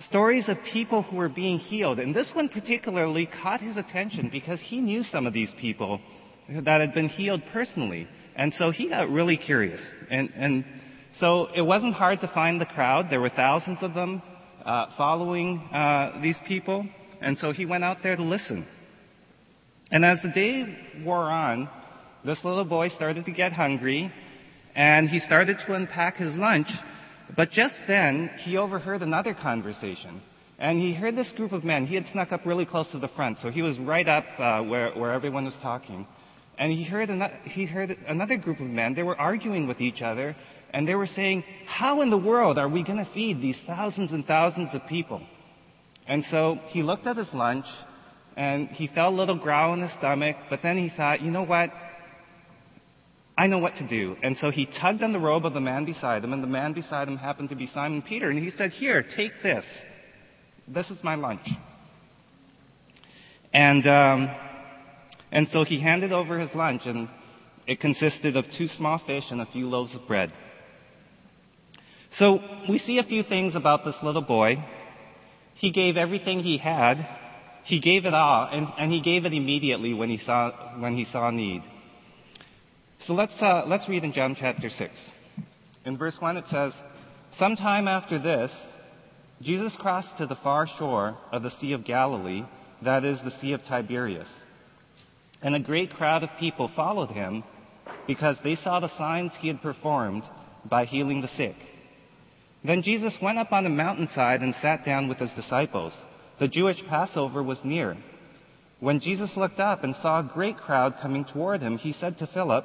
stories of people who were being healed. And this one particularly caught his attention because he knew some of these people that had been healed personally. And so he got really curious. And, and so it wasn't hard to find the crowd. There were thousands of them uh, following uh, these people. And so he went out there to listen. And as the day wore on, this little boy started to get hungry and he started to unpack his lunch. But just then, he overheard another conversation. And he heard this group of men. He had snuck up really close to the front, so he was right up uh, where, where everyone was talking. And he heard, an- he heard another group of men. They were arguing with each other, and they were saying, How in the world are we going to feed these thousands and thousands of people? And so he looked at his lunch, and he felt a little growl in his stomach, but then he thought, You know what? I know what to do. And so he tugged on the robe of the man beside him, and the man beside him happened to be Simon Peter. And he said, Here, take this. This is my lunch. And, um, and so he handed over his lunch, and it consisted of two small fish and a few loaves of bread. So we see a few things about this little boy. He gave everything he had. He gave it all, and, and he gave it immediately when he saw, when he saw need. So let's, uh, let's read in John chapter 6. In verse 1 it says, Sometime after this, Jesus crossed to the far shore of the Sea of Galilee, that is, the Sea of Tiberias. And a great crowd of people followed him because they saw the signs he had performed by healing the sick. Then Jesus went up on the mountainside and sat down with his disciples. The Jewish Passover was near. When Jesus looked up and saw a great crowd coming toward him, he said to Philip,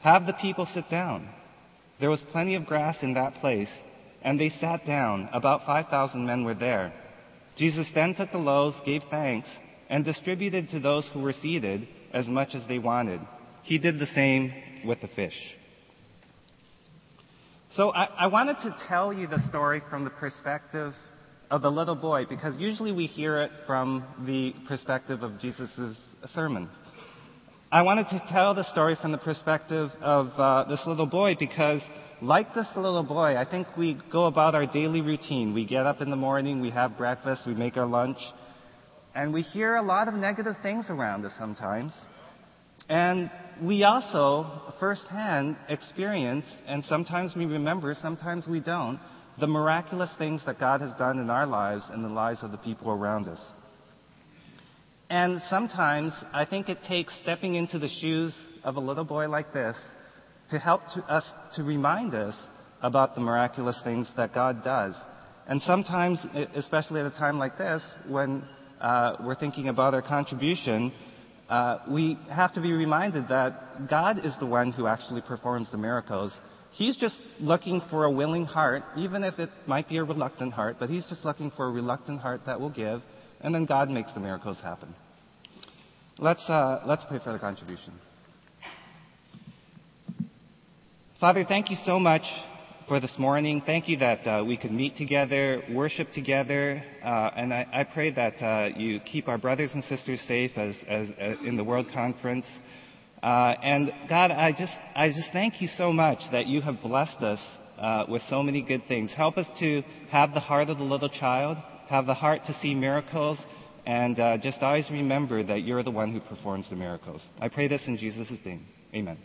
Have the people sit down. There was plenty of grass in that place, and they sat down. About 5,000 men were there. Jesus then took the loaves, gave thanks, and distributed to those who were seated as much as they wanted. He did the same with the fish. So I, I wanted to tell you the story from the perspective of the little boy because usually we hear it from the perspective of Jesus' sermon. I wanted to tell the story from the perspective of uh, this little boy because, like this little boy, I think we go about our daily routine. We get up in the morning, we have breakfast, we make our lunch, and we hear a lot of negative things around us sometimes. And we also, firsthand, experience, and sometimes we remember, sometimes we don't, the miraculous things that God has done in our lives and the lives of the people around us. And sometimes I think it takes stepping into the shoes of a little boy like this to help to us to remind us about the miraculous things that God does. And sometimes, especially at a time like this, when uh, we're thinking about our contribution, uh, we have to be reminded that God is the one who actually performs the miracles. He's just looking for a willing heart, even if it might be a reluctant heart, but He's just looking for a reluctant heart that will give, and then God makes the miracles happen. Let's, uh, let's pray for the contribution. Father, thank you so much for this morning. Thank you that uh, we could meet together, worship together, uh, and I, I, pray that uh, you keep our brothers and sisters safe as, as, as in the World Conference. Uh, and God, I just, I just thank you so much that you have blessed us uh, with so many good things. Help us to have the heart of the little child, have the heart to see miracles, and uh, just always remember that you're the one who performs the miracles. I pray this in Jesus' name. Amen.